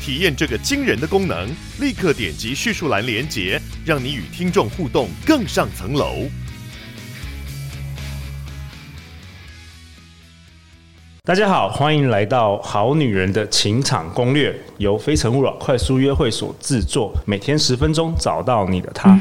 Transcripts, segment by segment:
体验这个惊人的功能，立刻点击叙述栏连接，让你与听众互动更上层楼。大家好，欢迎来到《好女人的情场攻略》，由非诚勿扰快速约会所制作，每天十分钟，找到你的他。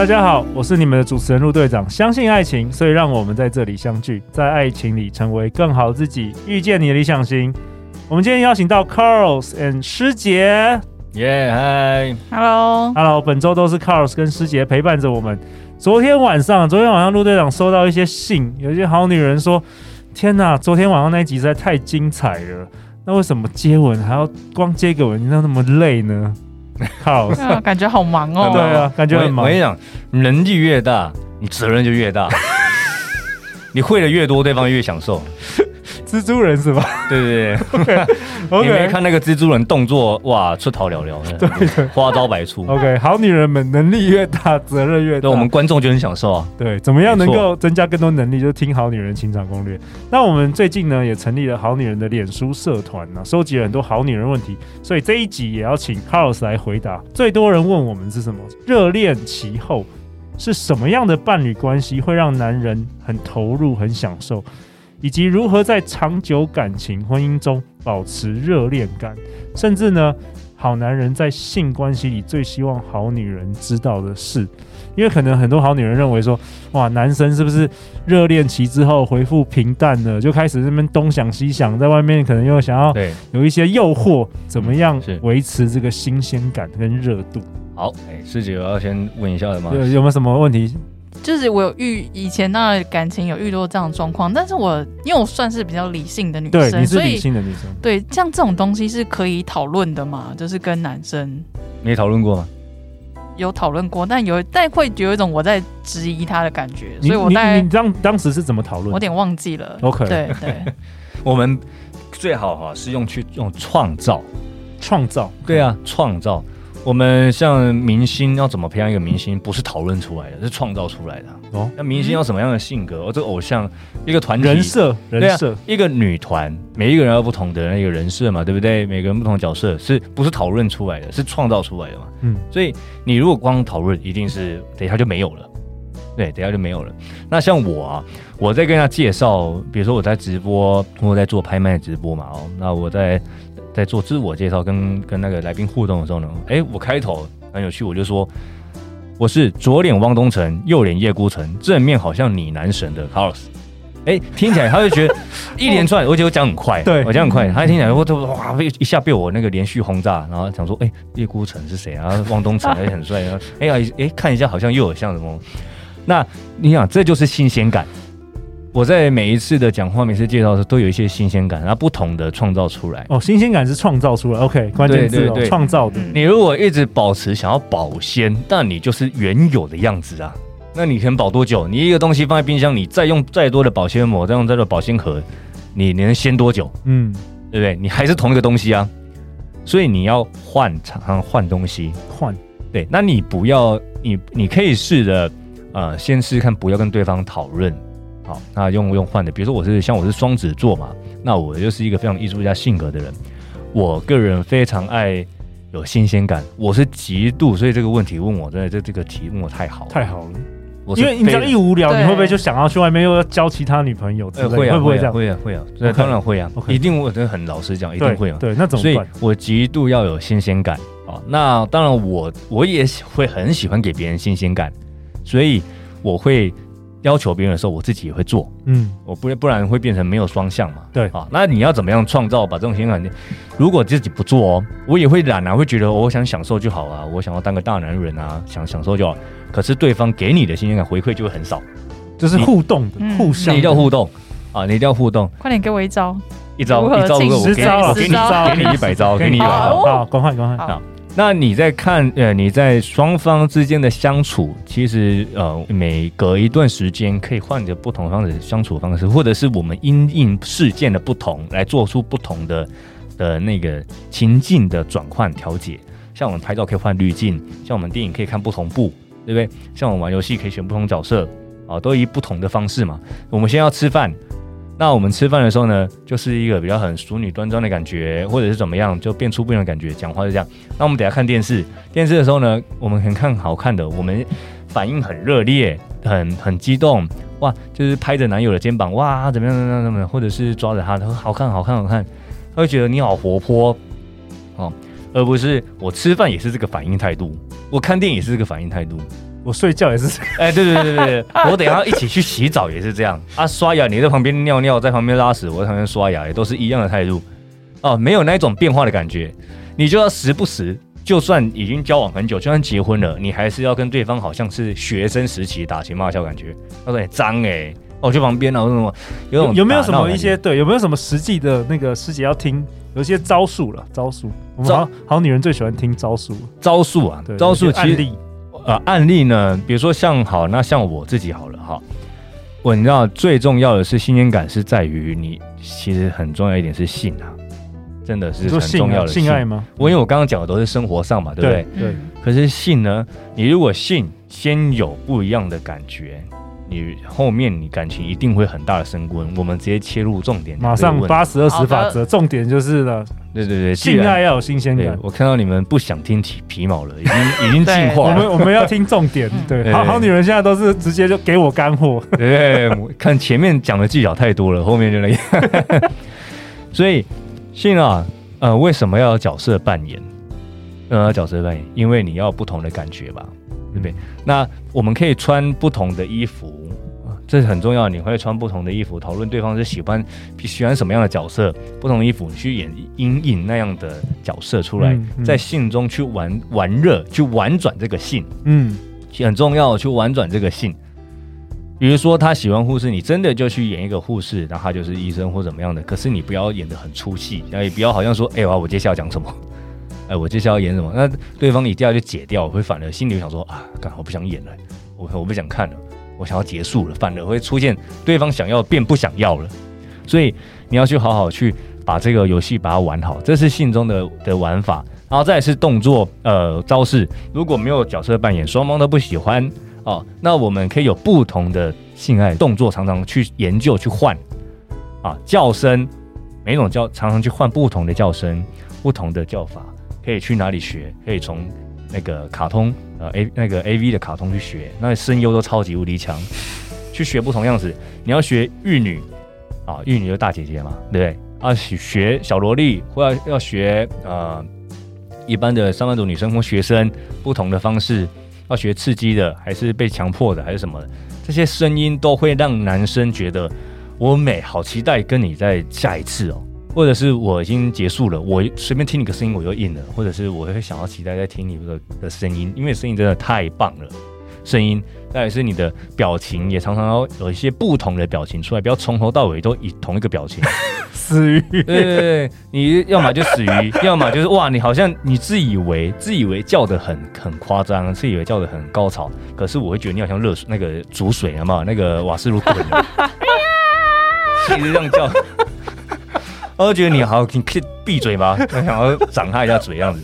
大家好，我是你们的主持人陆队长。相信爱情，所以让我们在这里相聚，在爱情里成为更好自己，遇见你的理想型。我们今天邀请到 Carlos and 师姐，耶嗨，Hello，Hello，本周都是 Carlos 跟师姐陪伴着我们。昨天晚上，昨天晚上陆队长收到一些信，有一些好女人说：“天哪，昨天晚上那一集实在太精彩了，那为什么接吻还要光接个吻，那那么累呢？”Carlos，啊，感觉好忙哦。对啊，感觉很忙。我跟你讲，能力越大，你责任就越大，你会的越多，对方越享受。蜘蛛人是吧？对对对，OK，你没看那个蜘蛛人动作哇，出逃了了，对，对，花招百出。OK，好女人们能力越大，责任越大，对，我们观众就很享受啊。对，怎么样能够增加更多能力，就听好女人情场攻略。那我们最近呢，也成立了好女人的脸书社团呢，收集了很多好女人问题，所以这一集也要请 Carlos 来回答。最多人问我们是什么？热恋期后是什么样的伴侣关系会让男人很投入、很享受？以及如何在长久感情婚姻中保持热恋感，甚至呢，好男人在性关系里最希望好女人知道的事，因为可能很多好女人认为说，哇，男生是不是热恋期之后回复平淡了，就开始那边东想西想，在外面可能又想要有一些诱惑，怎么样维持这个新鲜感跟热度？好，哎，师姐，我要先问一下的吗？有有没有什么问题？就是我有遇以前那感情有遇到这样的状况，但是我因为我算是比较理性的女生，对，你是理性的女生，对，像这种东西是可以讨论的嘛？就是跟男生没讨论过吗？有讨论过，但有但会有一种我在质疑他的感觉，所以我在你，你当当时是怎么讨论？我有点忘记了。OK，对 对，我们最好哈是用去用创造，创造，对啊，创造。我们像明星要怎么培养一个明星，不是讨论出来的，是创造出来的哦。那明星要什么样的性格？哦，这个偶像一个团体人设，人设、啊、一个女团，每一个人要不同的那个人设嘛，对不对？每个人不同的角色，是不是讨论出来的？是创造出来的嘛？嗯，所以你如果光讨论，一定是等一下就没有了。对，等一下就没有了。那像我啊，我在跟他介绍，比如说我在直播，我在做拍卖直播嘛，哦，那我在。在做自我介绍跟跟那个来宾互动的时候呢，哎、欸，我开头很有趣，我就说我是左脸汪东城，右脸叶孤城，正面好像你男神的 Carlos。哎、欸，听起来他就觉得 一连串，而且我讲很快，对我讲很快，他听起来我都哇一下被我那个连续轰炸，然后想说，哎、欸，叶孤城是谁啊？汪东城也很帅啊，哎呀，哎、欸，看一下好像又有像什么？那你想，这就是新鲜感。我在每一次的讲话、每次介绍的时候，都有一些新鲜感，然后不同的创造出来。哦，新鲜感是创造出来，OK，关键字哦，创造的。你如果一直保持想要保鲜，那你就是原有的样子啊。那你可能保多久？你一个东西放在冰箱，你再用再多的保鲜膜，再用再多的保鲜盒，你能鲜多久？嗯，对不对？你还是同一个东西啊。所以你要换，常常换东西，换。对，那你不要，你你可以试着，呃，先试试看，不要跟对方讨论。好，那用用换的，比如说我是像我是双子座嘛，那我就是一个非常艺术家性格的人，我个人非常爱有新鲜感，我是极度，所以这个问题问我，真的这这个题问我太好了太好了，因为你这样一无聊，你会不会就想要去外面又要交其他女朋友？会啊，会不会这样？会啊，会啊，对，当然会啊，一定我真的很老实讲，一定会啊。对，那怎么办？所以我极度要有新鲜感啊。那当然我我也会很喜欢给别人新鲜感，所以我会。要求别人的时候，我自己也会做。嗯，我不不然会变成没有双向嘛。对啊，那你要怎么样创造把这种新鲜感？如果自己不做哦，我也会懒啊，会觉得我想享受就好啊，我想要当个大男人啊，想享受就好。可是对方给你的新鲜感回馈就会很少，就是互动的，互相，你一定要互动啊，你一定要互动。快点给我一招，一招一招，我进给你，十招我给你，给你一百招，给你一百招。好，赶快赶快。好那你在看呃，你在双方之间的相处，其实呃，每隔一段时间可以换着不同方式相处方式，或者是我们因应事件的不同来做出不同的的那个情境的转换调节。像我们拍照可以换滤镜，像我们电影可以看不同部，对不对？像我们玩游戏可以选不同角色，啊，都以不同的方式嘛。我们先要吃饭。那我们吃饭的时候呢，就是一个比较很淑女端庄的感觉，或者是怎么样，就变出不一样的感觉。讲话是这样。那我们等下看电视，电视的时候呢，我们很看好看的，我们反应很热烈，很很激动，哇，就是拍着男友的肩膀，哇，怎么样怎么样怎么样，或者是抓着他，他说好看好看好看，他会觉得你好活泼哦，而不是我吃饭也是这个反应态度，我看电影也是这个反应态度。我睡觉也是，哎，对对对对对，我等下一起去洗澡也是这样。啊，刷牙你在旁边尿尿，在旁边拉屎，我在旁边刷牙，也都是一样的态度，哦，没有那种变化的感觉，你就要时不时，就算已经交往很久，就算结婚了，你还是要跟对方好像是学生时期打情骂俏感觉，他说你脏哎，我去旁边了，什么有种有没有什么一些对，有没有什么实际的那个师姐要听，有一些招数了，招数，我们好好女人最喜欢听招数，招数啊，对，招数其实案例。呃，案例呢，比如说像好，那像我自己好了哈，我你知道最重要的是新鲜感是在于你，其实很重要一点是性啊，真的是很重要的性，性爱吗？我因为我刚刚讲的都是生活上嘛，对不对？对。可是性呢，你如果性先有不一样的感觉，你后面你感情一定会很大的升温。我们直接切入重点，马上八十二十法则，重点就是了。对对对，性爱要有新鲜感。我看到你们不想听皮皮毛了，已经 已经进化了。我们我们要听重点。对，好好女人现在都是直接就给我干货。对，看前面讲的技巧太多了，后面就那样。所以性啊，呃，为什么要有角色扮演？呃，角色扮演，因为你要有不同的感觉吧，对不对？那我们可以穿不同的衣服。这是很重要，你会穿不同的衣服，讨论对方是喜欢喜欢什么样的角色，不同的衣服你去演阴影那样的角色出来，嗯嗯、在性中去玩玩热，去婉转这个性，嗯，很重要，去婉转这个性。比如说他喜欢护士，你真的就去演一个护士，然后他就是医生或怎么样的，可是你不要演的很出戏，然后也不要好像说，哎、欸，我接下来要讲什么，哎，我接下来要演什么，那对方一掉就解掉，会反而心里想说啊，刚好不想演了，我我不想看了。我想要结束了，反而会出现对方想要变不想要了，所以你要去好好去把这个游戏把它玩好，这是性中的的玩法。然后再是动作，呃，招式，如果没有角色扮演，双方都不喜欢哦，那我们可以有不同的性爱动作，常常去研究去换啊，叫声，每种叫常常去换不同的叫声，不同的叫法，可以去哪里学？可以从。那个卡通，呃，A 那个 A V 的卡通去学，那声优都超级无敌强，去学不同样子。你要学玉女啊，玉女就大姐姐嘛，对不对？啊，学小萝莉，或要要学呃一般的上班族女生或学生，不同的方式，要学刺激的，还是被强迫的，还是什么的？这些声音都会让男生觉得我美，好期待跟你在下一次哦。或者是我已经结束了，我随便听你个声音我就硬了，或者是我会想要期待再听你的的声音，因为声音真的太棒了。声音，再来是你的表情，也常常要有一些不同的表情出来，不要从头到尾都以同一个表情。死鱼，对对对，你要么就死鱼，要么就是哇，你好像你自以为自以为叫的很很夸张，自以为叫的很高潮，可是我会觉得你好像热水那个煮水了嘛，那个瓦斯炉滚了，其实这样叫。我就觉得你好，你可以闭嘴吗？我 想要掌他一下嘴这样子。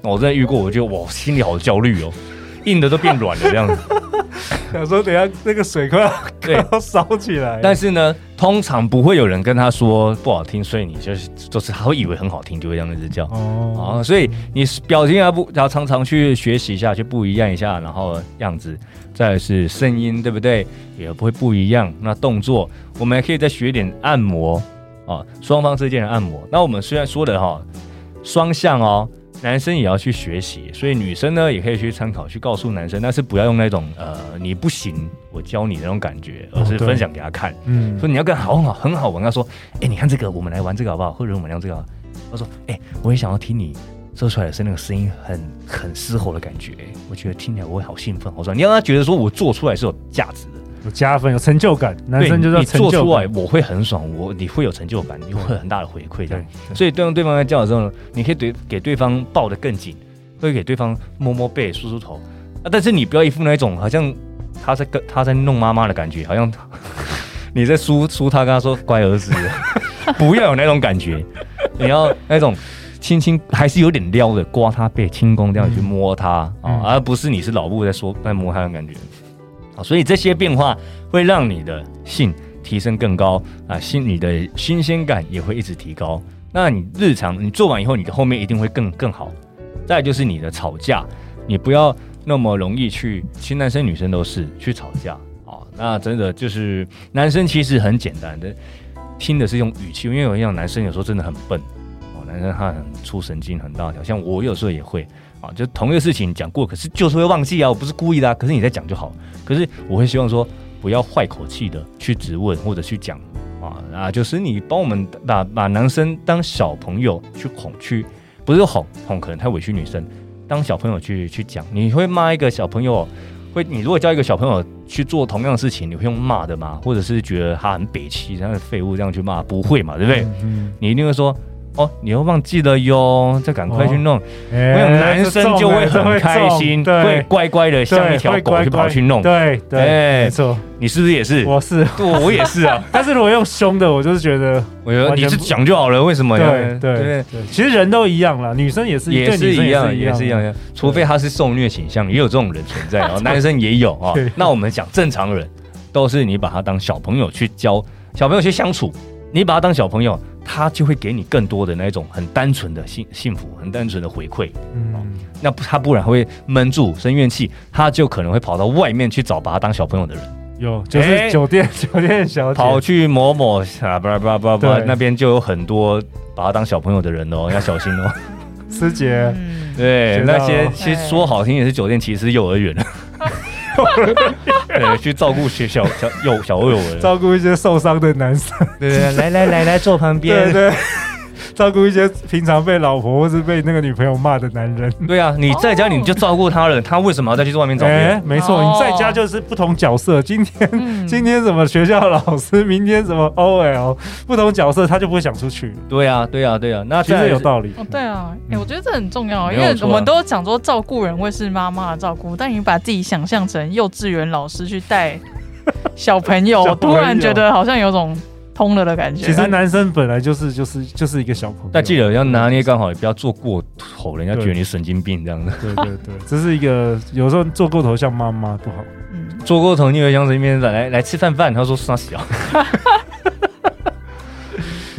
我真的遇过，我觉得哇，心里好焦虑哦，硬的都变软了这样子。想说等下那个水快要烧起来，但是呢，通常不会有人跟他说不好听，所以你就是就是他会以为很好听，就会这样子叫哦。所以你表情要不要常常去学习一下，去不一样一下，然后样子，再是声音，对不对？也不会不一样。那动作，我们还可以再学一点按摩。啊，双方之间的按摩。那我们虽然说的哈双向哦，男生也要去学习，所以女生呢也可以去参考，去告诉男生，但是不要用那种呃你不行，我教你的那种感觉，而是分享给他看。嗯，说你要跟好好很好玩，他说，哎、欸，你看这个，我们来玩这个好不好？或者我们聊这个。他说，哎、欸，我也想要听你说出来的是那个声音很很嘶吼的感觉，我觉得听起来我会好兴奋，好爽。你让他觉得说我做出来是有价值的。有加分，有成就感。男生就是要成就感，你做出来，我会很爽，我你会有成就感，你会很大的回馈。的，所以对方对方在叫的时候呢，你可以对给对方抱得更紧，会给对方摸摸背、梳梳头啊。但是你不要一副那种好像他在跟他在弄妈妈的感觉，好像 你在梳梳他，跟他说乖儿子，不要有那种感觉。你要那种轻轻还是有点撩的，刮他背、轻功这样去摸他啊，嗯、而不是你是老布在说在摸他的感觉。所以这些变化会让你的性提升更高啊，新你的新鲜感也会一直提高。那你日常你做完以后，你的后面一定会更更好。再就是你的吵架，你不要那么容易去，其实男生女生都是去吵架啊。那真的就是男生其实很简单的，听的是用语气，因为有一样男生有时候真的很笨，男生他很出神经很大条，像我有时候也会。啊，就同一个事情讲过，可是就是会忘记啊，我不是故意的啊。可是你在讲就好，可是我会希望说不要坏口气的去质问或者去讲啊啊，就是你帮我们把把男生当小朋友去哄去，不是哄哄可能太委屈女生，当小朋友去去讲，你会骂一个小朋友，会你如果教一个小朋友去做同样的事情，你会用骂的吗？或者是觉得他很北气，他是废物这样去骂？不会嘛，对不对？嗯，你一定会说。哦，你又忘记了哟，再赶快去弄。男生就会很开心，会乖乖的像一条狗就跑去弄。对对，没错。你是不是也是？我是，我也是啊。但是如果用凶的，我就是觉得，我觉得你是讲就好了，为什么要？对对对，其实人都一样啦，女生也是，也是一样，也是一样。除非他是受虐倾向，也有这种人存在，然后男生也有啊。那我们讲正常人，都是你把他当小朋友去教，小朋友去相处，你把他当小朋友。他就会给你更多的那种很单纯的幸幸福，很单纯的回馈。嗯，那他不然会闷住生怨气，他就可能会跑到外面去找把他当小朋友的人。有，就是酒店、欸、酒店小姐跑去某某啊，不不不不，那边就有很多把他当小朋友的人哦，要小心哦。师姐，对，那些其实说好听也是酒店，其实是幼儿园。对，去照顾学小小幼小幼儿，照顾一些受伤的男生。对对，来来来来坐旁边。对对，照顾一些平常被老婆或是被那个女朋友骂的男人。对啊，你在家你就照顾他了，他为什么要再去外面找别人？没错，你在家就是不同角色。今天 今天什么学校老师，明天什么 OL，不同角色他就不会想出去。对啊，对啊，对啊，那其实有道理。哦，对啊，哎，我觉得这很重要，因为我们都讲说照顾人会是妈妈的照顾，但你把自己想象成幼稚园老师去带小朋友，我突然觉得好像有种。通了的感觉。其实男生本来就是就是就是一个小朋友，但记得要拿捏刚好，也不要做过头，人家觉得你神经病这样子。对对对，这是一个有时候做过头像妈妈不好。嗯，做过头你会像神经病来来来吃饭饭，他说杀小。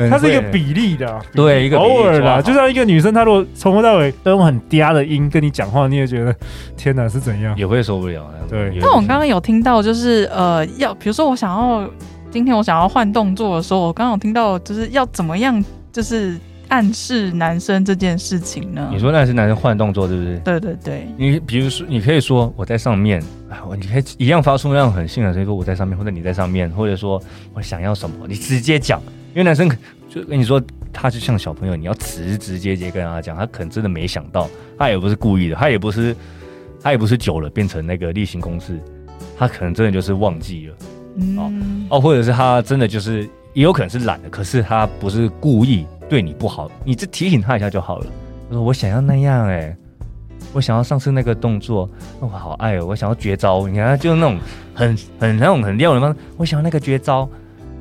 它是一个比例的，对，一个偶尔啦，就像一个女生，她如果从头到尾都用很嗲的音跟你讲话，你也觉得天哪是怎样，也会受不了。对，但我刚刚有听到，就是呃，要比如说我想要。今天我想要换动作的时候，我刚好听到就是要怎么样，就是暗示男生这件事情呢？你说那是男生换动作，对不对？对对对。你比如说，你可以说我在上面，你可以一样发出那样很性感的声音，说我在上面，或者你在上面，或者说我想要什么，你直接讲。因为男生就跟你说，他就像小朋友，你要直直接接跟他讲，他可能真的没想到，他也不是故意的，他也不是，他也不是久了变成那个例行公事，他可能真的就是忘记了。哦哦，或者是他真的就是也有可能是懒的，可是他不是故意对你不好，你就提醒他一下就好了。他说我想要那样哎、欸，我想要上次那个动作，我好爱哦，我想要绝招，你看就是那种很很那种很撩人吗？我想要那个绝招，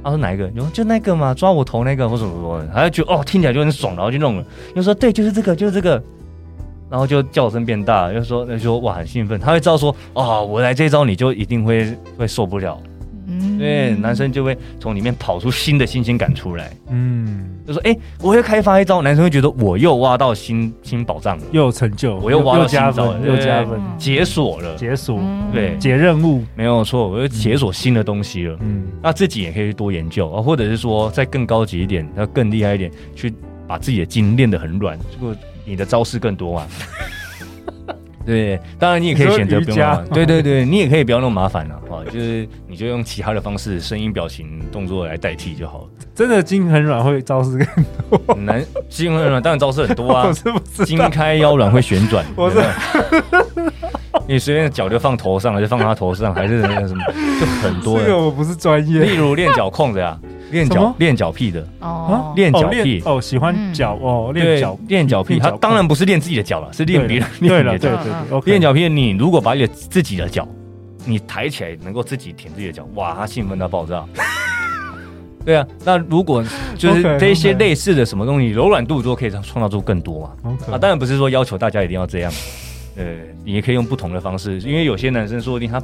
他说哪一个？你说就那个嘛，抓我头那个或什么什么，他就觉得哦听起来就很爽，然后就弄了。又说对，就是这个，就是这个，然后就叫声变大，又说那就说哇很兴奋，他会知道说哦我来这一招你就一定会会受不了。嗯，对，男生就会从里面跑出新的新鲜感出来。嗯，就说哎、欸，我又开发一招，男生会觉得我又挖到新新宝藏了，又有成就，我又挖到新招，又加分，解锁了，解锁，对，解任务，没有错，我又解锁新的东西了。嗯，那自己也可以多研究啊，或者是说再更高级一点，要更厉害一点，去把自己的筋练得很软。这个你的招式更多嘛。对，当然你也可以选择不用。对对对，你也可以不要那么麻烦了啊，就是你就用其他的方式，声音、表情、动作来代替就好了。真的筋很软会招式更多？难，筋很软当然招式很多啊。筋开腰软会旋转。我是。你随便脚就放头上，就放他头上，还是那什么，就很多。这个我不是专业。例如练脚控的呀。练脚练脚癖的。哦，练脚癖哦，喜欢脚哦，练脚练脚癖，他当然不是练自己的脚了，是练别人。对了，对对对，练脚癖，你如果把你的自己的脚，你抬起来能够自己舔自己的脚，哇，他兴奋到爆炸。对啊，那如果就是这些类似的什么东西，柔软度都可以创造出更多嘛。啊，当然不是说要求大家一定要这样，呃，你也可以用不同的方式，因为有些男生说不定他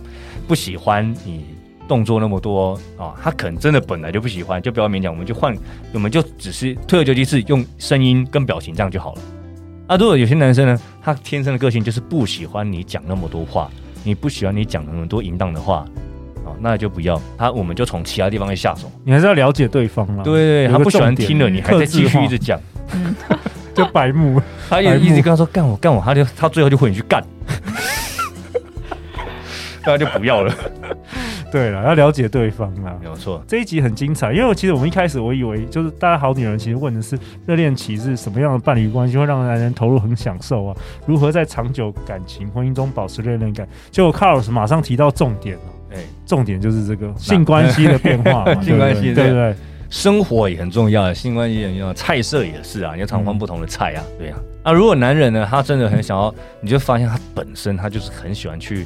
不喜欢你。动作那么多啊、哦，他可能真的本来就不喜欢，就不要勉强，我们就换，我们就只是退而求其次，用声音跟表情这样就好了。啊，如果有些男生呢，他天生的个性就是不喜欢你讲那么多话，你不喜欢你讲那么多淫荡的话，哦，那就不要。他我们就从其他地方去下手。你还是要了解对方啊。对对，他不喜欢听了，你还在继续一直讲，就白目。他也一直跟他说干我干我，他就他最后就会你去干，那就不要了。对了，要了解对方啦，没有错。这一集很精彩，因为其实我们一开始我以为就是大家好女人，其实问的是热恋期是什么样的伴侣关系会让男人投入很享受啊？如何在长久感情婚姻中保持热恋感？结果 Carlos 马上提到重点了，哎，重点就是这个性关系的变化，性关系对不对？生活也很重要，性关系也很重要，菜色也是啊，你要常换不同的菜啊，对啊。啊，如果男人呢，他真的很想要，你就发现他本身他就是很喜欢去。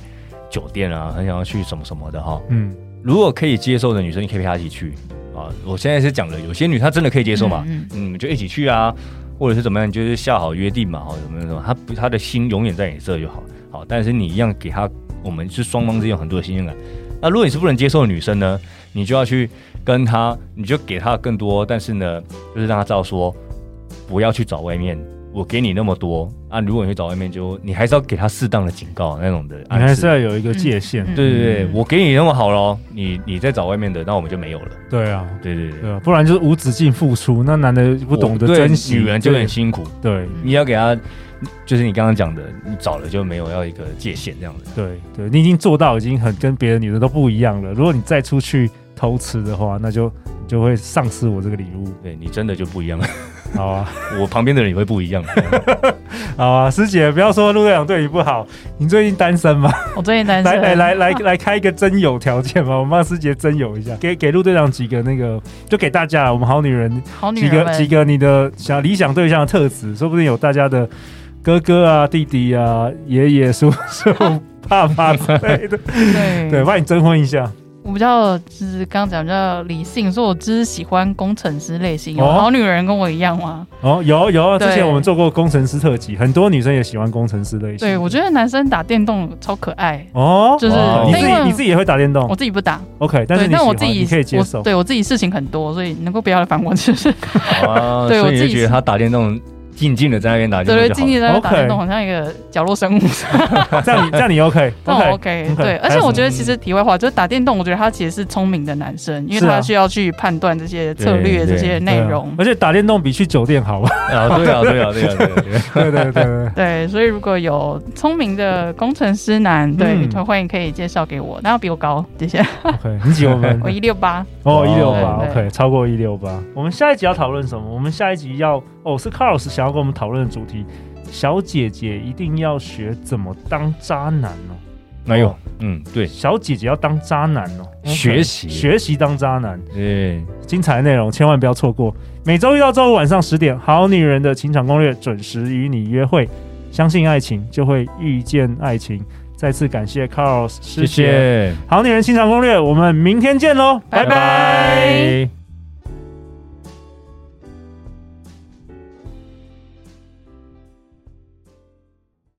酒店啊，很想要去什么什么的哈。嗯，如果可以接受的女生，你可以陪她一起去啊。我现在是讲的，有些女她真的可以接受嘛？嗯，嗯，嗯，就一起去啊，或者是怎么样，你就是下好约定嘛，哈，什么什么，她不，她的心永远在你这就好。好，但是你一样给她，我们是双方之间有很多的新鲜感。那如果你是不能接受的女生呢，你就要去跟她，你就给她更多，但是呢，就是让她知道说，不要去找外面。我给你那么多啊，如果你去找外面，就你还是要给他适当的警告那种的，你还是要有一个界限。嗯、对对对，我给你那么好了，你你再找外面的，那我们就没有了。对啊，对对对，对不然就是无止境付出，那男的不懂得珍惜，女人就很辛苦。对，你要给他，就是你刚刚讲的，你找了就没有要一个界限这样子。对对，你已经做到，已经很跟别的女的都不一样了。如果你再出去偷吃的话，那就就会丧失我这个礼物。对你真的就不一样了。好啊，我旁边的人也会不一样。好啊，师姐，不要说陆队长对你不好，你最近单身吗？我最近单身。来来来来来开一个征友条件吧，我们帮师姐征友一下，给给陆队长几个那个，就给大家我们好女人，好女人几个几个你的想理想对象的特质，说不定有大家的哥哥啊、弟弟啊、爷爷、叔叔、爸爸之类的，对对，帮你征婚一下。我比较就是刚刚讲比较理性，所以我只是喜欢工程师类型，有好女人跟我一样吗？哦，有有，之前我们做过工程师特辑，很多女生也喜欢工程师类型。对，我觉得男生打电动超可爱。哦，就是你自己你自己也会打电动，我自己不打，OK，但是但我自己可以接受，对我自己事情很多，所以能够不要来烦我，就是。啊，对我自己觉得他打电动。静静的在那边打电，对对，静静在那边打电动，好像一个角落生物。这样你这样你 OK？这样 OK。对，而且我觉得其实题外话，就是打电动，我觉得他其实是聪明的男生，因为他需要去判断这些策略、这些内容。而且打电动比去酒店好吧？啊，对啊，对啊，对啊，对对 对对对。所以如果有聪明的工程师男，对，欢迎可以介绍给我，那要比我高，谢谢。OK，你几公分？我一六八。哦，一六八，OK，超过一六八。我们下一集要讨论什么？我们下一集要。哦，是 Carlos 想要跟我们讨论的主题，小姐姐一定要学怎么当渣男哦。没有，嗯，对，小姐姐要当渣男哦，学习学习当渣男，对，精彩的内容千万不要错过。每周一到周五晚上十点，《好女人的情场攻略》准时与你约会。相信爱情，就会遇见爱情。再次感谢 Carlos，谢谢。好女人情场攻略，我们明天见喽，拜拜。